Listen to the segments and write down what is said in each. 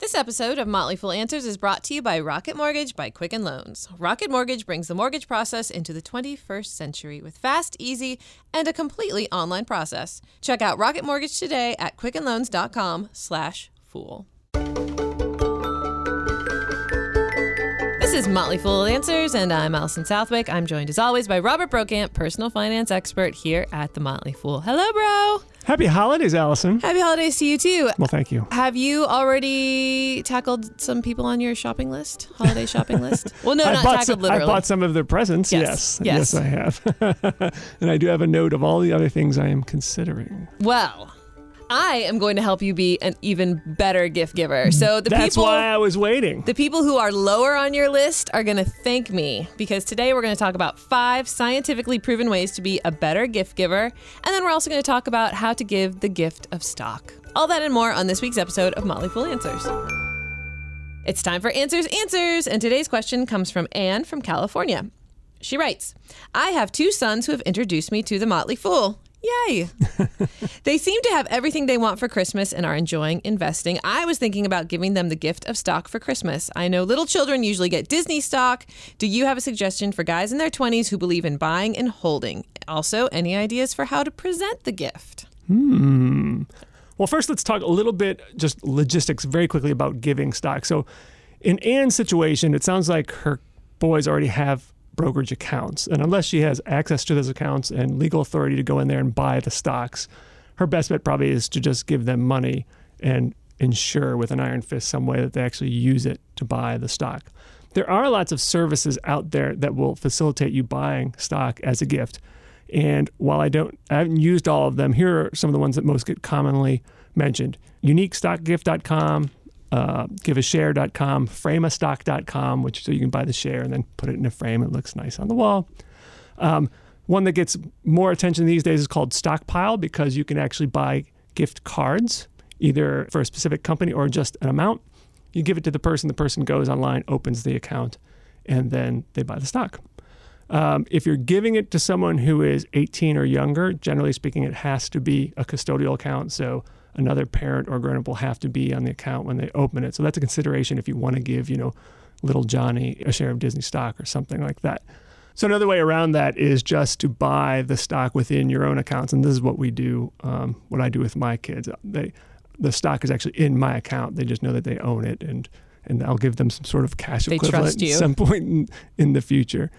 This episode of Motley Fool Answers is brought to you by Rocket Mortgage by Quicken Loans. Rocket Mortgage brings the mortgage process into the 21st century with fast, easy, and a completely online process. Check out Rocket Mortgage today at quickenloans.com slash fool. This is Motley Fool Answers, and I'm Allison Southwick. I'm joined as always by Robert Brokamp, personal finance expert here at the Motley Fool. Hello, bro. Happy holidays, Allison. Happy holidays to you too. Well, thank you. Have you already tackled some people on your shopping list, holiday shopping list? Well, no, I not bought tackled some, literally. I bought some of their presents. Yes, Yes. yes. I have. and I do have a note of all the other things I am considering. well, I am going to help you be an even better gift giver. So the That's people why I was waiting. The people who are lower on your list are going to thank me because today we're going to talk about five scientifically proven ways to be a better gift giver. And then we're also going to talk about how to give the gift of stock. All that and more on this week's episode of Motley Fool Answers. It's time for Answers Answers. And today's question comes from Anne from California. She writes I have two sons who have introduced me to the Motley Fool. Yay! They seem to have everything they want for Christmas and are enjoying investing. I was thinking about giving them the gift of stock for Christmas. I know little children usually get Disney stock. Do you have a suggestion for guys in their 20s who believe in buying and holding? Also, any ideas for how to present the gift? Hmm. Well, first, let's talk a little bit just logistics very quickly about giving stock. So, in Anne's situation, it sounds like her boys already have brokerage accounts. And unless she has access to those accounts and legal authority to go in there and buy the stocks, her best bet probably is to just give them money and ensure with an iron fist some way that they actually use it to buy the stock. There are lots of services out there that will facilitate you buying stock as a gift. And while I don't, I haven't used all of them. Here are some of the ones that most get commonly mentioned: uniquestockgift.com, uh, giveashare.com, frameastock.com, which so you can buy the share and then put it in a frame. It looks nice on the wall. Um, one that gets more attention these days is called Stockpile because you can actually buy gift cards, either for a specific company or just an amount. You give it to the person, the person goes online, opens the account, and then they buy the stock. Um, if you're giving it to someone who is 18 or younger, generally speaking, it has to be a custodial account. So another parent or grown up will have to be on the account when they open it. So that's a consideration if you want to give, you know, little Johnny a share of Disney stock or something like that. So another way around that is just to buy the stock within your own accounts, and this is what we do. Um, what I do with my kids, they the stock is actually in my account. They just know that they own it, and and I'll give them some sort of cash They equivalent at some point in, in the future.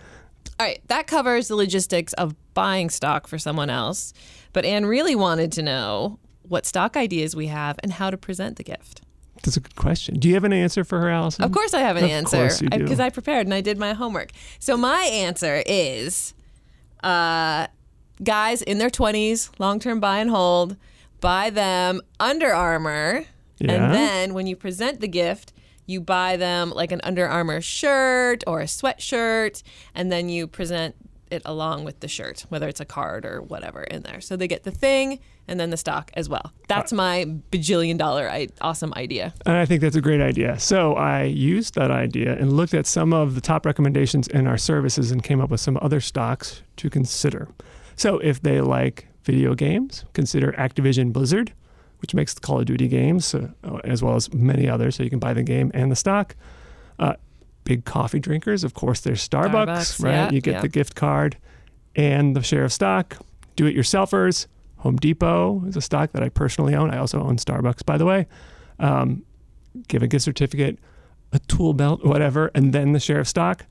All right, that covers the logistics of buying stock for someone else. But Anne really wanted to know what stock ideas we have and how to present the gift. That's a good question. Do you have an answer for her, Allison? Of course, I have an Of answer course you do. because I prepared and I did my homework. So my answer is, uh, guys in their twenties, long-term buy and hold, buy them Under Armour, Yeah. and then when you present the gift, you buy them like an Under Armour shirt or a sweatshirt, and then you present it along with the shirt, whether it's a card or whatever in there. So they get the thing and then the stock as well. That's my bajillion dollar I- awesome idea. And I think that's a great idea. So I used that idea and looked at some of the top recommendations in our services and came up with some other stocks to consider. So if they like video games, consider Activision Blizzard, which makes the Call of Duty games, uh, as well as many others. So you can buy the game and the stock. Uh, big coffee drinkers, of course, there's Starbucks, Starbucks, right? yeah, you get yeah. the gift card and the share of stock. Do it yourselfers. Home Depot is a stock that I personally own. I also own Starbucks, by the way. Um, give a gift certificate, a tool belt, whatever, and then the share of stock.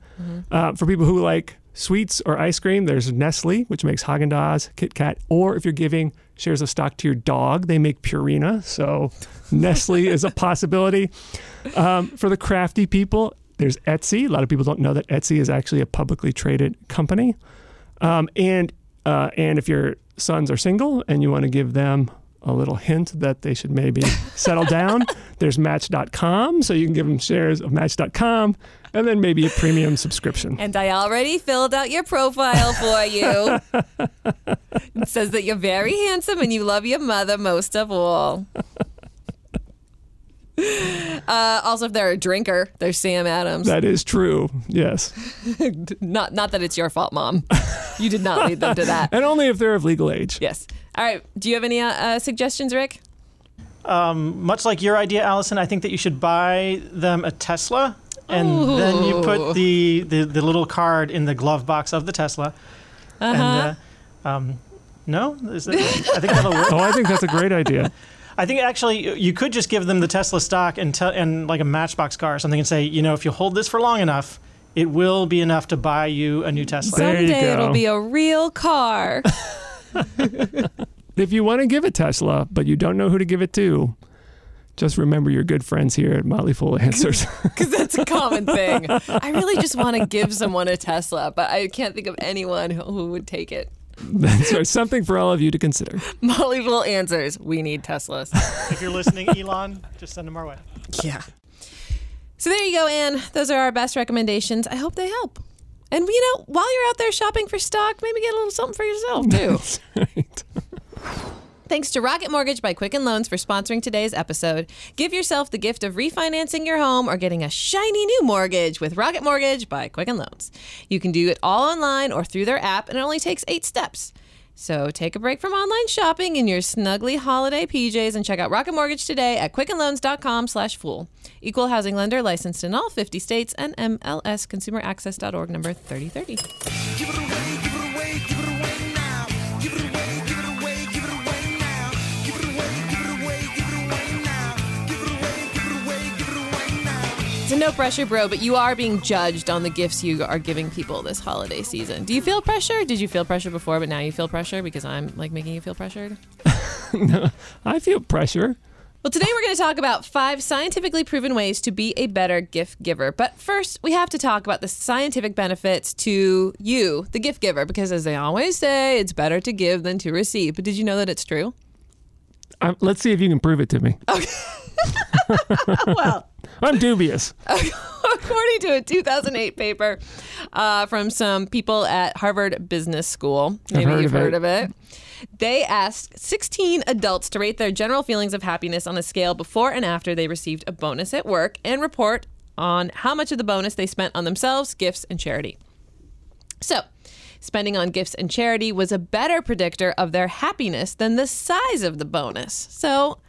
Uh, for people who like sweets or ice cream, there's Nestle, which makes Haagen Dazs, Kit Kat, or if you're giving shares of stock to your dog, they make Purina. So Nestle is a possibility. Um, for the crafty people, there's Etsy. A lot of people don't know that Etsy is actually a publicly traded company. Um, and uh, and if your sons are single and you want to give them a little hint that they should maybe settle down, there's Match.com, so you can give them shares of Match.com, and then maybe a premium subscription. And I already filled out your profile for you. it says that you're very handsome and you love your mother most of all. Uh, also, if they're a drinker, there's Sam Adams. That is true. Yes, not, not that it's your fault, Mom. You did not lead them to that. and only if they're of legal age. Yes. All right. Do you have any uh, uh, suggestions, Rick? um, much like your idea, Allison, I think that you should buy them a Tesla, and then you put the, the, the little card in the glove box of the Tesla. Uh-huh. And uh, um, no, Is that, I think that'll work. Oh, I think that's a great idea. I think actually you could just give them the Tesla stock and te- and like a Matchbox car or something, and say, you know, if you hold this for long enough, it will be enough to buy you a new Tesla. There you Someday it'll be a real car. If you want to give a Tesla, but you don't know who to give it to, just remember your good friends here at Motley Fool Answers. Because that's a common thing. I really just want to give someone a Tesla, but I can't think of anyone who, who would take it. That's right. Something for all of you to consider. Motley Fool answers. We need Teslas. if you're listening, Elon, just send them our way. Yeah. So there you go, Anne. Those are our best recommendations. I hope they help. And you know, while you're out there shopping for stock, maybe get a little something for yourself too. Thanks to Rocket Mortgage by Quicken Loans for sponsoring today's episode. Give yourself the gift of refinancing your home or getting a shiny new mortgage with Rocket Mortgage by Quicken Loans. You can do it all online or through their app, and it only takes eight steps. So take a break from online shopping in your snuggly holiday PJs and check out Rocket Mortgage today at quickenloans.com slash fool. Equal housing lender licensed in all 50 states and MLSconsumeraccess.org number 3030. Now. So no pressure, bro, but you are being judged on the gifts you are giving people this holiday season. Do you feel pressure? Did you feel pressure before, but now you feel pressure because I'm like making you feel pressured? no, I feel pressure. Well, today we're going to talk about five scientifically proven ways to be a better gift giver. But first, we have to talk about the scientific benefits to you, the gift giver, because as they always say, it's better to give than to receive. But did you know that it's true? Um, let's see if you can prove it to me. well, I'm dubious. according to a 2008 paper uh, from some people at Harvard Business School, maybe heard you've of it. heard of it. They asked 16 adults to rate their general feelings of happiness on a scale before and after they received a bonus at work and report on how much of the bonus they spent on themselves, gifts, and charity. So, spending on gifts and charity was a better predictor of their happiness than the size of the bonus. So,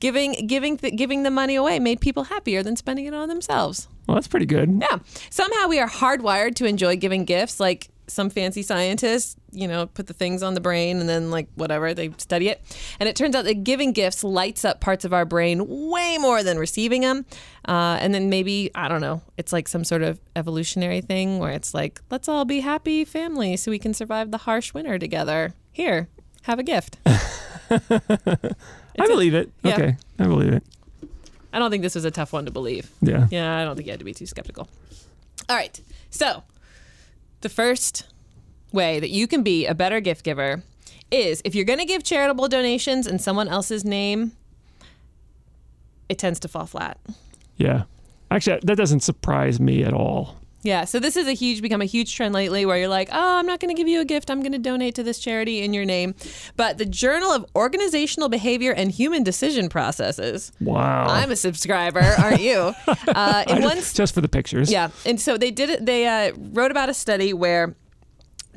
giving giving th- giving the money away made people happier than spending it on themselves. Well, that's pretty good. Yeah. Somehow we are hardwired to enjoy giving gifts. Like some fancy scientists, you know, put the things on the brain and then, like, whatever, they study it. And it turns out that giving gifts lights up parts of our brain way more than receiving them. Uh, and then maybe, I don't know, it's like some sort of evolutionary thing where it's like, let's all be happy family so we can survive the harsh winter together. Here, have a gift. I believe it. yeah. Okay. I believe it. I don't think this was a tough one to believe. Yeah. Yeah, I don't think you had to be too skeptical. All right. So, the first way that you can be a better gift giver is if you're going to give charitable donations in someone else's name, it tends to fall flat. Yeah. Actually, that doesn't surprise me at all. Yeah, so this is a huge become a huge trend lately where you're like, "Oh, I'm not going to give you a gift. I'm going to donate to this charity in your name." But the Journal of Organizational Behavior and Human Decision Processes. Wow. I'm a subscriber, aren't you? Uh, in one just, just for the pictures. Yeah, and so they did it. They uh, wrote about a study where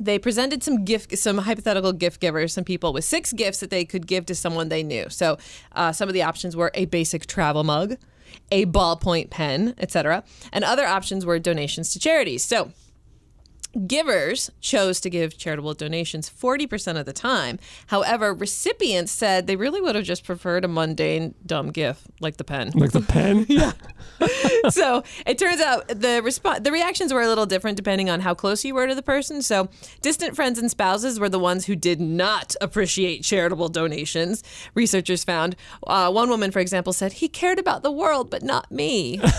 they presented some gift, some hypothetical gift givers, some people with six gifts that they could give to someone they knew. So uh, some of the options were a basic travel mug, a ballpoint pen, etc., and other options were donations to charities. So. Givers chose to give charitable donations 40% of the time. However, recipients said they really would have just preferred a mundane, dumb gift like the pen Like the pen. yeah. so it turns out the resp- the reactions were a little different depending on how close you were to the person. So distant friends and spouses were the ones who did not appreciate charitable donations. Researchers found uh, one woman, for example, said he cared about the world but not me.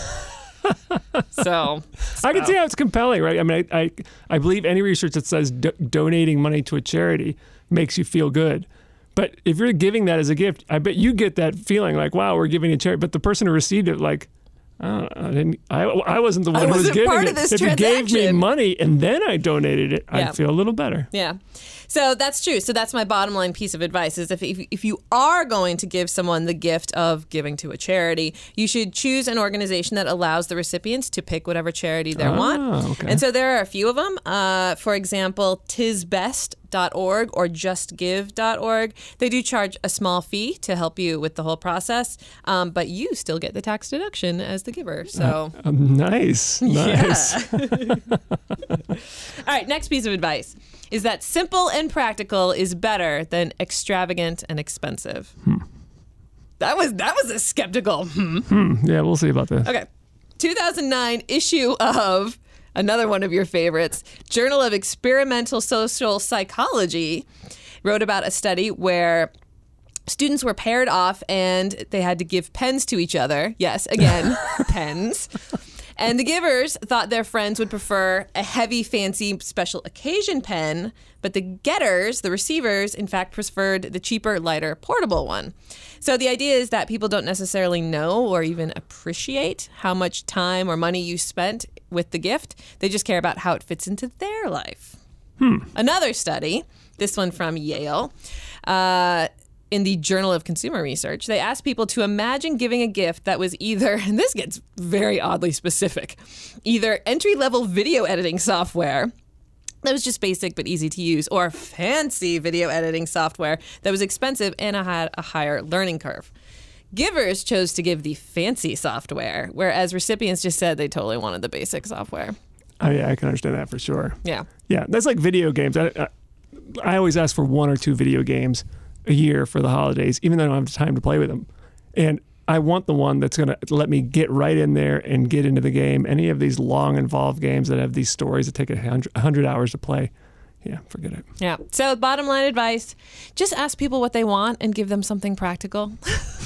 so I can see how it's compelling, right? I mean, I, I, I believe any research that says do- donating money to a charity makes you feel good. But if you're giving that as a gift, I bet you get that feeling like, wow, we're giving a charity. But the person who received it, like, oh, I didn't. I, I wasn't the one who was wasn't giving part it. of this if you gave me money and then I donated it, Yeah. I'd feel a little better. Yeah. So that's true. So that's my bottom line piece of advice is if, if, if you are going to give someone the gift of giving to a charity, you should choose an organization that allows the recipients to pick whatever charity they want. Ah, okay. And so there are a few of them. Uh, for example, Tis Best gift.org or justgive.org. They do charge a small fee to help you with the whole process, um, but you still get the tax deduction as the giver. So, Um, nice, nice. all right, next piece of advice is that simple and practical is better than extravagant and expensive. That was that was a skeptical. hmm. Yeah, we'll see about this. Okay. 2009 issue of another one of your favorites, Journal of Experimental Social Psychology, wrote about a study where students were paired off and they had to give pens to each other. Yes, again, pens. And the givers thought their friends would prefer a heavy, fancy, special occasion pen, but the getters, the receivers, in fact, preferred the cheaper, lighter, portable one. So the idea is that people don't necessarily know or even appreciate how much time or money you spent with the gift. They just care about how it fits into their life. Another study, this one from Yale, uh, in the Journal of Consumer Research, they asked people to imagine giving a gift that was either, and this gets very oddly specific, either entry level video editing software that was just basic but easy to use, or fancy video editing software that was expensive and had a higher learning curve. Givers chose to give the fancy software, whereas recipients just said they totally wanted the basic software. Oh, yeah, I can understand that for sure. Yeah. Yeah, that's like video games. I, I, I always ask for one or two video games a year for the holidays, even though I don't have time to play with them. And I want the one that's going to let me get right in there and get into the game. Any of these long, involved games that have these stories that take a hundred, hours to play, yeah, forget it. Yeah. So, bottom line advice just ask people what they want and give them something practical.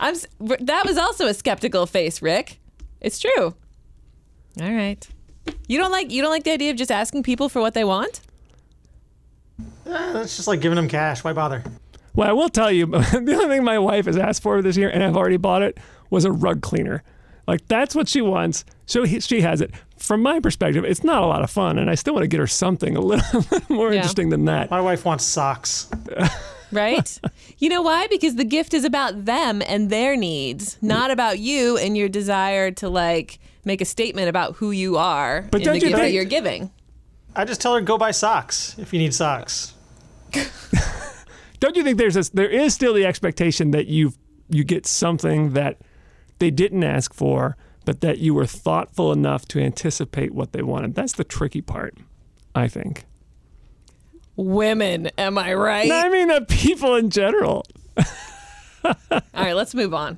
I'm, that was also a skeptical face, Rick. It's true. All right. You don't like you don't like the idea of just asking people for what they want? Eh, it's just like giving them cash. Why bother? Well, I will tell you, the only thing my wife has asked for this year, and I've already bought it, was a rug cleaner. Like that's what she wants. So he, she has it. From my perspective, it's not a lot of fun, and I still want to get her something a little, a little more Yeah. interesting than that. My wife wants socks. Right? you know why? Because the gift is about them and their needs, not about you and your desire to like make a statement about who you are But in don't the you gift that you're giving. I just tell her go buy socks if you need socks. Don't you think there's this, there is still the expectation that you you get something that they didn't ask for, but that you were thoughtful enough to anticipate what they wanted. That's the tricky part, I think. Women, am I right? No, I mean the people in general. All right, let's move on.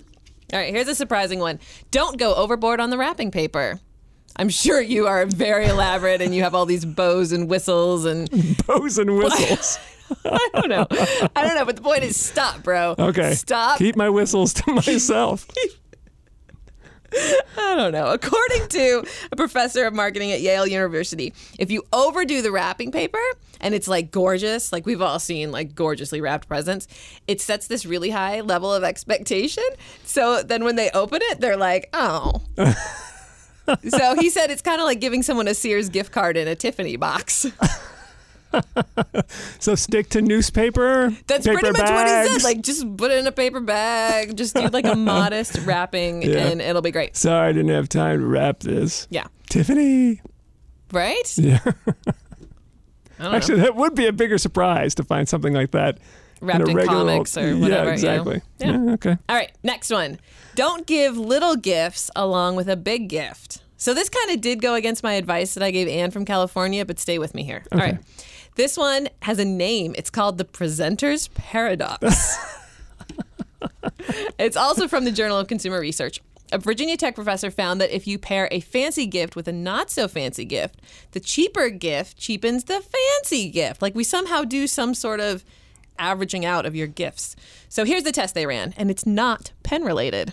All right, here's a surprising one. Don't go overboard on the wrapping paper. I'm sure you are very elaborate and you have all these bows and whistles and Bows and whistles. I don't know. I don't know, but the point is stop, bro. Okay. Stop. Keep my whistles to myself. I don't know. According to a professor of marketing at Yale University, if you overdo the wrapping paper and it's like gorgeous, like we've all seen like gorgeously wrapped presents, it sets this really high level of expectation. So then when they open it, they're like, oh. So he said it's kind of like giving someone a Sears gift card in a Tiffany box. So stick to newspaper. That's pretty much what he bags. said. Like, just put it in a paper bag, just do like a modest wrapping, Yeah. and it'll be great. Sorry, I didn't have time to wrap this. Yeah. Tiffany. Right? Yeah. I don't know. Actually, that would be a bigger surprise to find something like that. Wrapped a in comics old- or whatever. Yeah, you know? exactly. Yeah. Yeah, okay. All right, next one. Don't give little gifts along with a big gift. So this kind of did go against my advice that I gave Anne from California, but stay with me here. All right. This one has a name. It's called the Presenter's Paradox. it's also from the Journal of Consumer Research. A Virginia Tech professor found that if you pair a fancy gift with a not so fancy gift, the cheaper gift cheapens the fancy gift. Like we somehow do some sort of averaging out of your gifts. So here's the test they ran, and it's not pen related.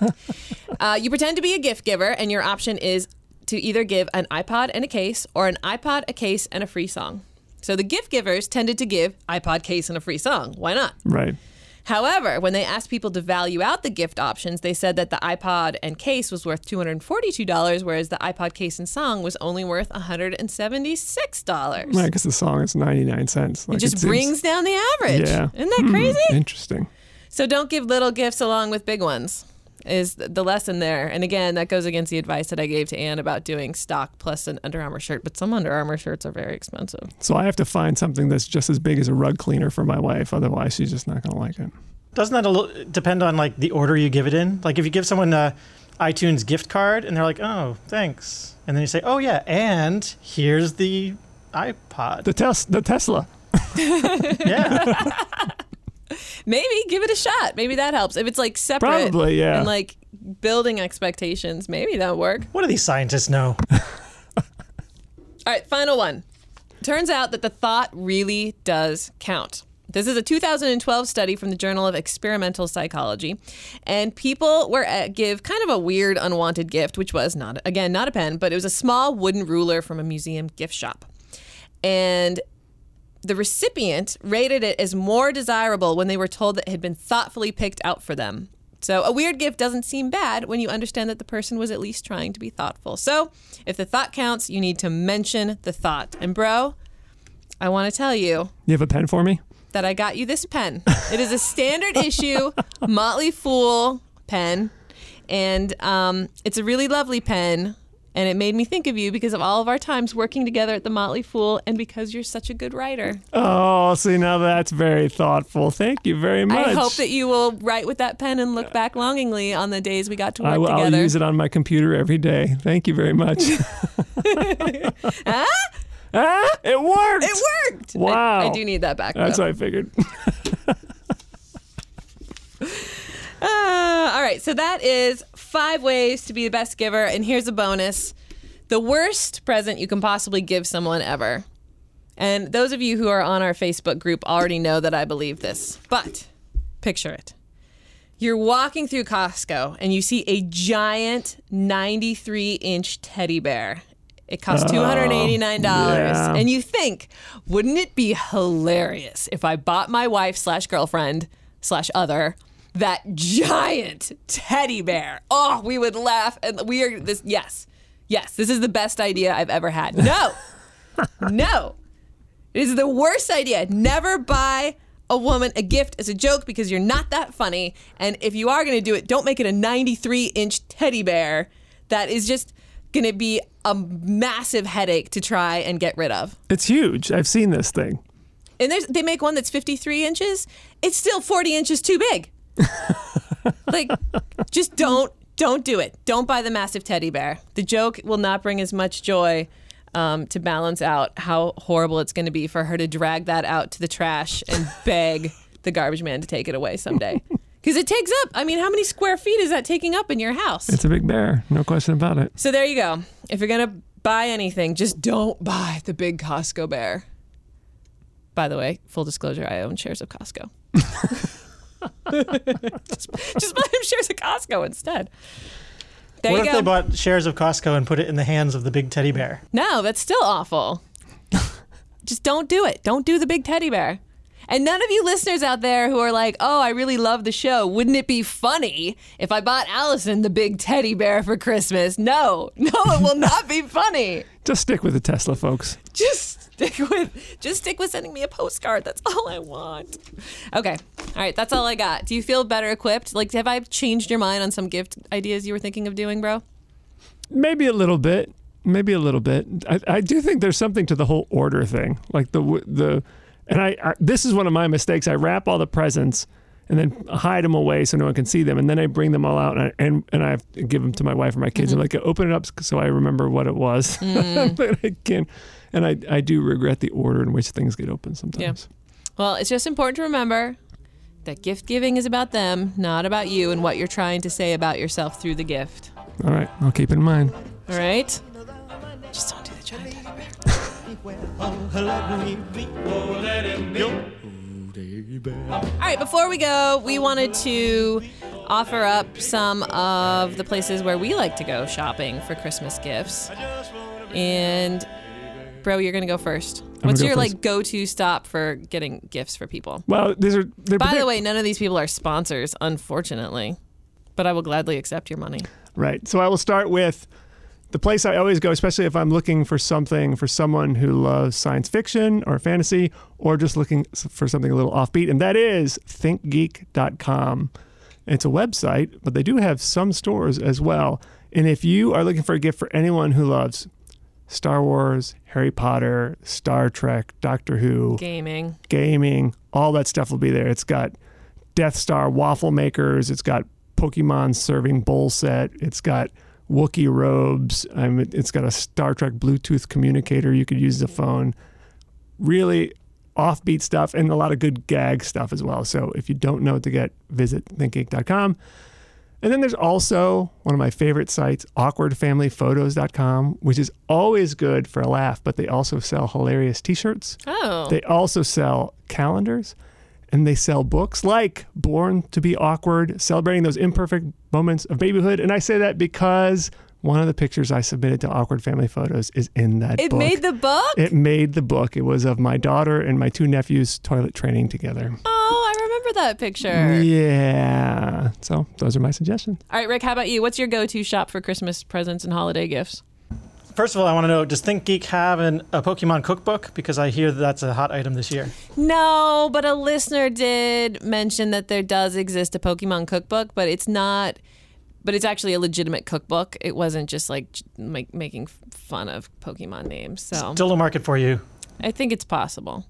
uh, you pretend to be a gift giver, and your option is to either give an iPod and a case or an iPod, a case, and a free song. So the gift givers tended to give iPod case and a free song. Why not? Right. However, when they asked people to value out the gift options, they said that the iPod and case was worth $242, whereas the iPod case and song was only worth $176. Right, because the song is 99 cents. Like, It just seems- brings down the average. Yeah. Isn't that hmm. crazy? Interesting. So don't give little gifts along with big ones. Is the lesson there. And again, that goes against the advice that I gave to Anne about doing stock plus an Under Armour shirt. But some Under Armour shirts are very expensive. So I have to find something that's just as big as a rug cleaner for my wife. Otherwise, she's just not going to like it. Doesn't that a little depend on like the order you give it in? Like if you give someone a iTunes gift card and they're like, "Oh, thanks," and then you say, "Oh yeah, and here's the iPod." The, tes- the Tesla. yeah, Maybe give it a shot. Maybe that helps. If it's like separate Probably, yeah. and like building expectations, maybe that'll work. what do these scientists know? All right, final one. Turns out that the thought really does count. This is a 2012 study from the Journal of Experimental Psychology, and people were uh, give kind of a weird, unwanted gift, which was not again not a pen, but it was a small wooden ruler from a museum gift shop, and the recipient rated it as more desirable when they were told that it had been thoughtfully picked out for them. So, a weird gift doesn't seem bad when you understand that the person was at least trying to be thoughtful. So, if the thought counts, you need to mention the thought. And, bro, I want to tell you You have a pen for me? that I got you this pen. It is a standard issue Motley Fool pen, and um, it's a really lovely pen. And it made me think of you because of all of our times working together at the Motley Fool, and because you're such a good writer. Oh, see, now that's very thoughtful. Thank you very much. I hope that you will write with that pen and look back longingly on the days we got to work I will, I'll use it on my computer every day. Thank you very much. Huh? ah, it worked. It worked. I- Wow. I, do need that back. That's though. what I figured. Uh, all right, so that is five ways to be the best giver, and here's a bonus: the worst present you can possibly give someone ever. And those of you who are on our Facebook group already know that I believe this, but picture it. You're walking through Costco and you see a giant 93 inch teddy bear. It costs $289. yeah. And you think, wouldn't it be hilarious if I bought my wife slash girlfriend slash other that giant teddy bear? Oh, we would laugh. And we are this, yes, yes, this is the best idea I've ever had. No, no. It is the worst idea. Never buy a woman a gift as a joke because you're not that funny. And if you are going to do it, don't make it a 93 inch teddy bear that is just going to be a massive headache to try and get rid of. It's huge. I've seen this thing. And there's, they make one that's 53 inches. It's still 40 inches too big. Like, just don't don't do it. Don't buy the massive teddy bear. The joke will not bring as much joy um, to balance out how horrible it's going to be for her to drag that out to the trash and beg the garbage man to take it away someday. Because it takes up. I mean, how many square feet is that taking up in your house? It's a big bear. No question about it. So there you go. If you're gonna buy anything, just don't buy the big Costco bear. By the way, full disclosure, I own shares of Costco. just, just buy them shares of Costco instead. There what if go. they bought shares of Costco and put it in the hands of the big teddy bear? no, that's still awful. just don't do it. Don't do the big teddy bear. And none of you listeners out there who are like, oh, I really love the show. Wouldn't it be funny if I bought Allison the big teddy bear for Christmas? No, no, it will not be funny. Just stick with the Tesla, folks. just stick with just stick with sending me a postcard that's all i want okay all right that's all i got do you feel better equipped like have i changed your mind on some gift ideas you were thinking of doing bro Maybe a little bit. Maybe a little bit. I, I do think there's something to the whole order thing. Like the the, and I, I this is one of my mistakes. I wrap all the presents and then hide them away so no one can see them, and then I bring them all out and I, and, and I have to give them to my wife or my kids. Mm-hmm. and like open it up so I remember what it was. Mm. but I can, and I I do regret the order in which things get opened sometimes. Yeah. well it's just important to remember that gift giving is about them not about you and what you're trying to say about yourself through the gift All right, I'll keep it in mind. all right just don't do the bear All right, before we go, we wanted to offer up some of the places where we like to go shopping for Christmas gifts. And bro, you're going to go first. What's go your first. like go-to stop for getting gifts for people? Well, these are. They're By the way, none of these people are sponsors, unfortunately. But I will gladly accept your money. Right. So I will start with the place I always go, especially if I'm looking for something for someone who loves science fiction or fantasy or just looking for something a little offbeat, and that is thinkgeek.com. It's a website, but they do have some stores as well. And if you are looking for a gift for anyone who loves Star Wars, Harry Potter, Star Trek, Doctor Who, Gaming. gaming, all that stuff will be there. It's got Death Star waffle makers. It's got Pokemon serving bowl set. It's got Wookiee robes. Um, it- it's got a Star Trek Bluetooth communicator you could use the phone. Really offbeat stuff and a lot of good gag stuff as well. So if you don't know what to get, visit thinkgeek.com. And then there's also one of my favorite sites, awkwardfamilyphotos.com, which is always good for a laugh, but they also sell hilarious t-shirts. Oh. They also sell calendars and they sell books like Born to Be Awkward, celebrating those imperfect moments of babyhood. And I say that because one of the pictures I submitted to Awkward Family Photos is in that it book. made the book? it made the book. It was of my daughter and my two nephews toilet training together. oh, I remember that picture. Yeah. So those are my suggestions. All right, Rick, how about you? What's your go to shop for Christmas presents and holiday gifts? First of all, I want to know: Does Think Geek have an, a Pokemon cookbook? Because I hear that that's a hot item this year. No, but a listener did mention that there does exist a Pokemon cookbook, but it's not. But it's actually a legitimate cookbook. It wasn't just like make, making fun of Pokemon names. So Still a market for you. I think it's possible.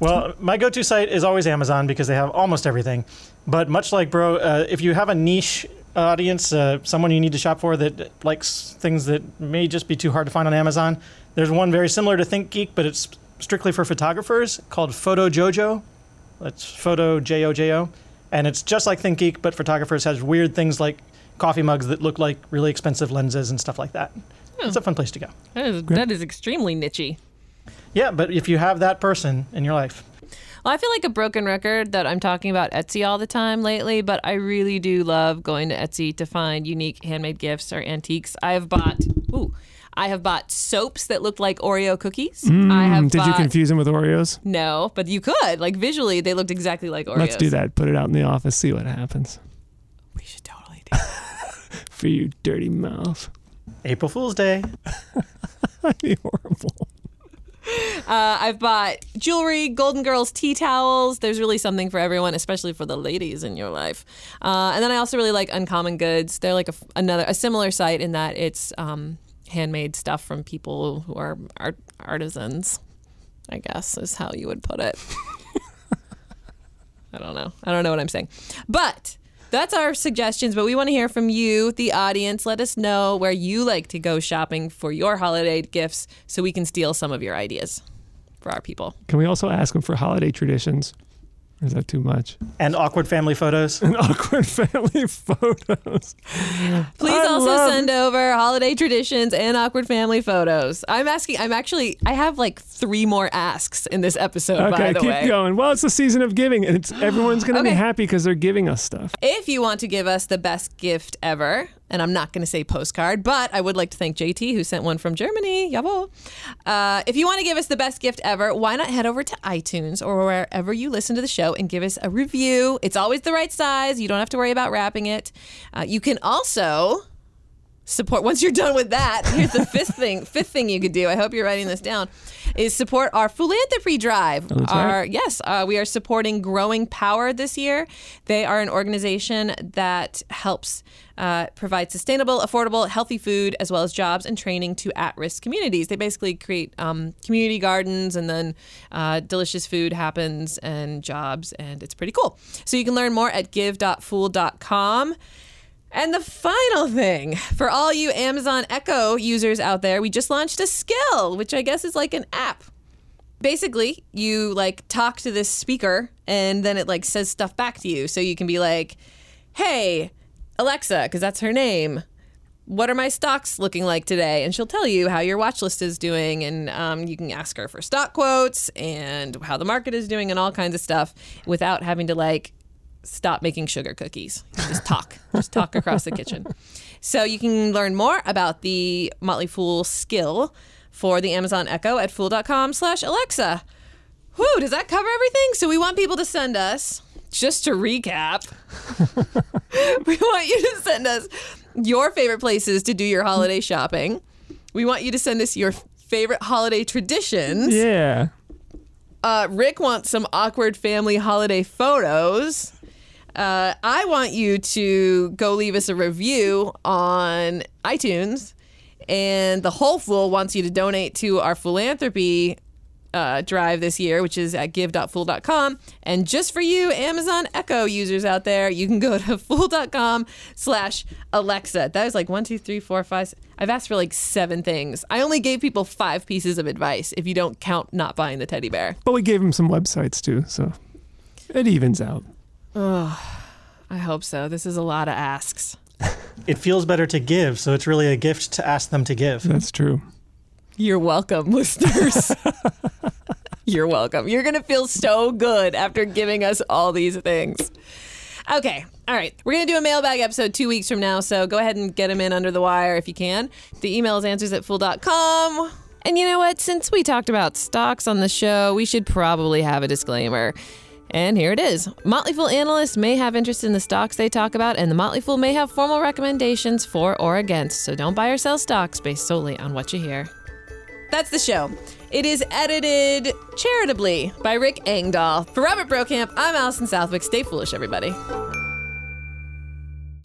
Well, my go-to site is always Amazon because they have almost everything. But much like Bro, uh, if you have a niche audience, uh, someone you need to shop for that likes things that may just be too hard to find on Amazon, there's one very similar to Think Geek, but it's strictly for photographers called Photo Jojo. That's Photo J O J O, and it's just like Think Geek, but photographers has weird things like coffee mugs that look like really expensive lenses and stuff like that. It's a fun place to go. That is, that is extremely nichey. Yeah, but if you have that person in your life, Well, I feel like a broken record that I'm talking about Etsy all the time lately, but I really do love going to Etsy to find unique handmade gifts or antiques. I have bought, ooh, I have bought soaps that looked like Oreo cookies. I have Mm, Did you confuse them with Oreos? No, but you could. Like visually, they looked exactly like Oreos. Let's do that. Put it out in the office, see what happens. We should totally do. that. For you dirty mouth. April Fool's Day. That'd be horrible. Uh, I've bought jewelry, Golden Girls tea towels. There's really something for everyone, especially for the ladies in your life. Uh, and then I also really like Uncommon Goods. They're like a, another a similar site in that it's um, handmade stuff from people who are art, artisans. I guess is how you would put it. I don't know. I don't know what I'm saying, but. That's our suggestions, but we want to hear from you, the audience. Let us know where you like to go shopping for your holiday gifts so we can steal some of your ideas for our people. Can we also ask them for holiday traditions? Or is that too much? and awkward family photos. And awkward family photos. Please I also love- send over holiday traditions and awkward family photos. I'm asking, I'm actually, I have like three more asks in this episode, by Okay, the keep way. going. Well, it's the season of giving, and it's everyone's going to Okay. be happy because they're giving us stuff. If you want to give us the best gift ever, and I'm not going to say postcard, but I would like to thank JT who sent one from Germany. Jawohl. Uh, if you want to give us the best gift ever, why not head over to iTunes or wherever you listen to the show and give us a review? It's always the right size. You don't have to worry about wrapping it. Uh, you can also support once you're done with that here's the fifth thing fifth thing you could do i hope you're writing this down is support our philanthropy drive. That's our right. yes uh, we are supporting growing power this year. They are an organization that helps uh, provide sustainable affordable healthy food as well as jobs and training to at-risk communities. They basically create um, community gardens and then uh, delicious food happens and jobs and it's pretty cool. So you can learn more at give.fool.com and the final thing for all you Amazon Echo users out there, we just launched a skill, which I guess is like an app. Basically, you like talk to this speaker and then it like says stuff back to you. So you can be like, hey, Alexa, because that's her name. What are my stocks looking like today? And she'll tell you how your watch list is doing. And um, you can ask her for stock quotes and how the market is doing and all kinds of stuff without having to like stop making sugar cookies. Just talk. Just talk across the kitchen. So you can learn more about the Motley Fool skill for the Amazon Echo at fool.com slash Alexa. Whew, does that cover everything? So we want people to send us, just to recap, we want you to send us your favorite places to do your holiday shopping. We want you to send us your favorite holiday traditions. Yeah. Uh, Rick wants some awkward family holiday photos. Uh, I want you to go leave us a review on iTunes. And the Whole Fool wants you to donate to our philanthropy uh, drive this year, which is at give.fool.com. And just for you Amazon Echo users out there, you can go to fool.com slash Alexa. That is like one, two, three, four, five. I've asked for like seven things. I only gave people five pieces of advice if you don't count not buying the teddy bear. But we gave them some websites too, so it evens out. I hope so. This is a lot of asks. It feels better to give, so it's really a gift to ask them to give. That's true. You're welcome, listeners. You're welcome. You're going to feel so good after giving us all these things. Okay. All right. We're going to do a mailbag episode two weeks from now, so go ahead and get them in under the wire if you can. The email is answers at fool.com. And you know what? Since we talked about stocks on the show, we should probably have a disclaimer. And here it is. Motley Fool analysts may have interest in the stocks they talk about, and the Motley Fool may have formal recommendations for or against. So don't buy or sell stocks based solely on what you hear. That's the show. It is edited charitably by Rick Engdahl. For Robert Brokamp, I'm Allison Southwick. Stay foolish, everybody.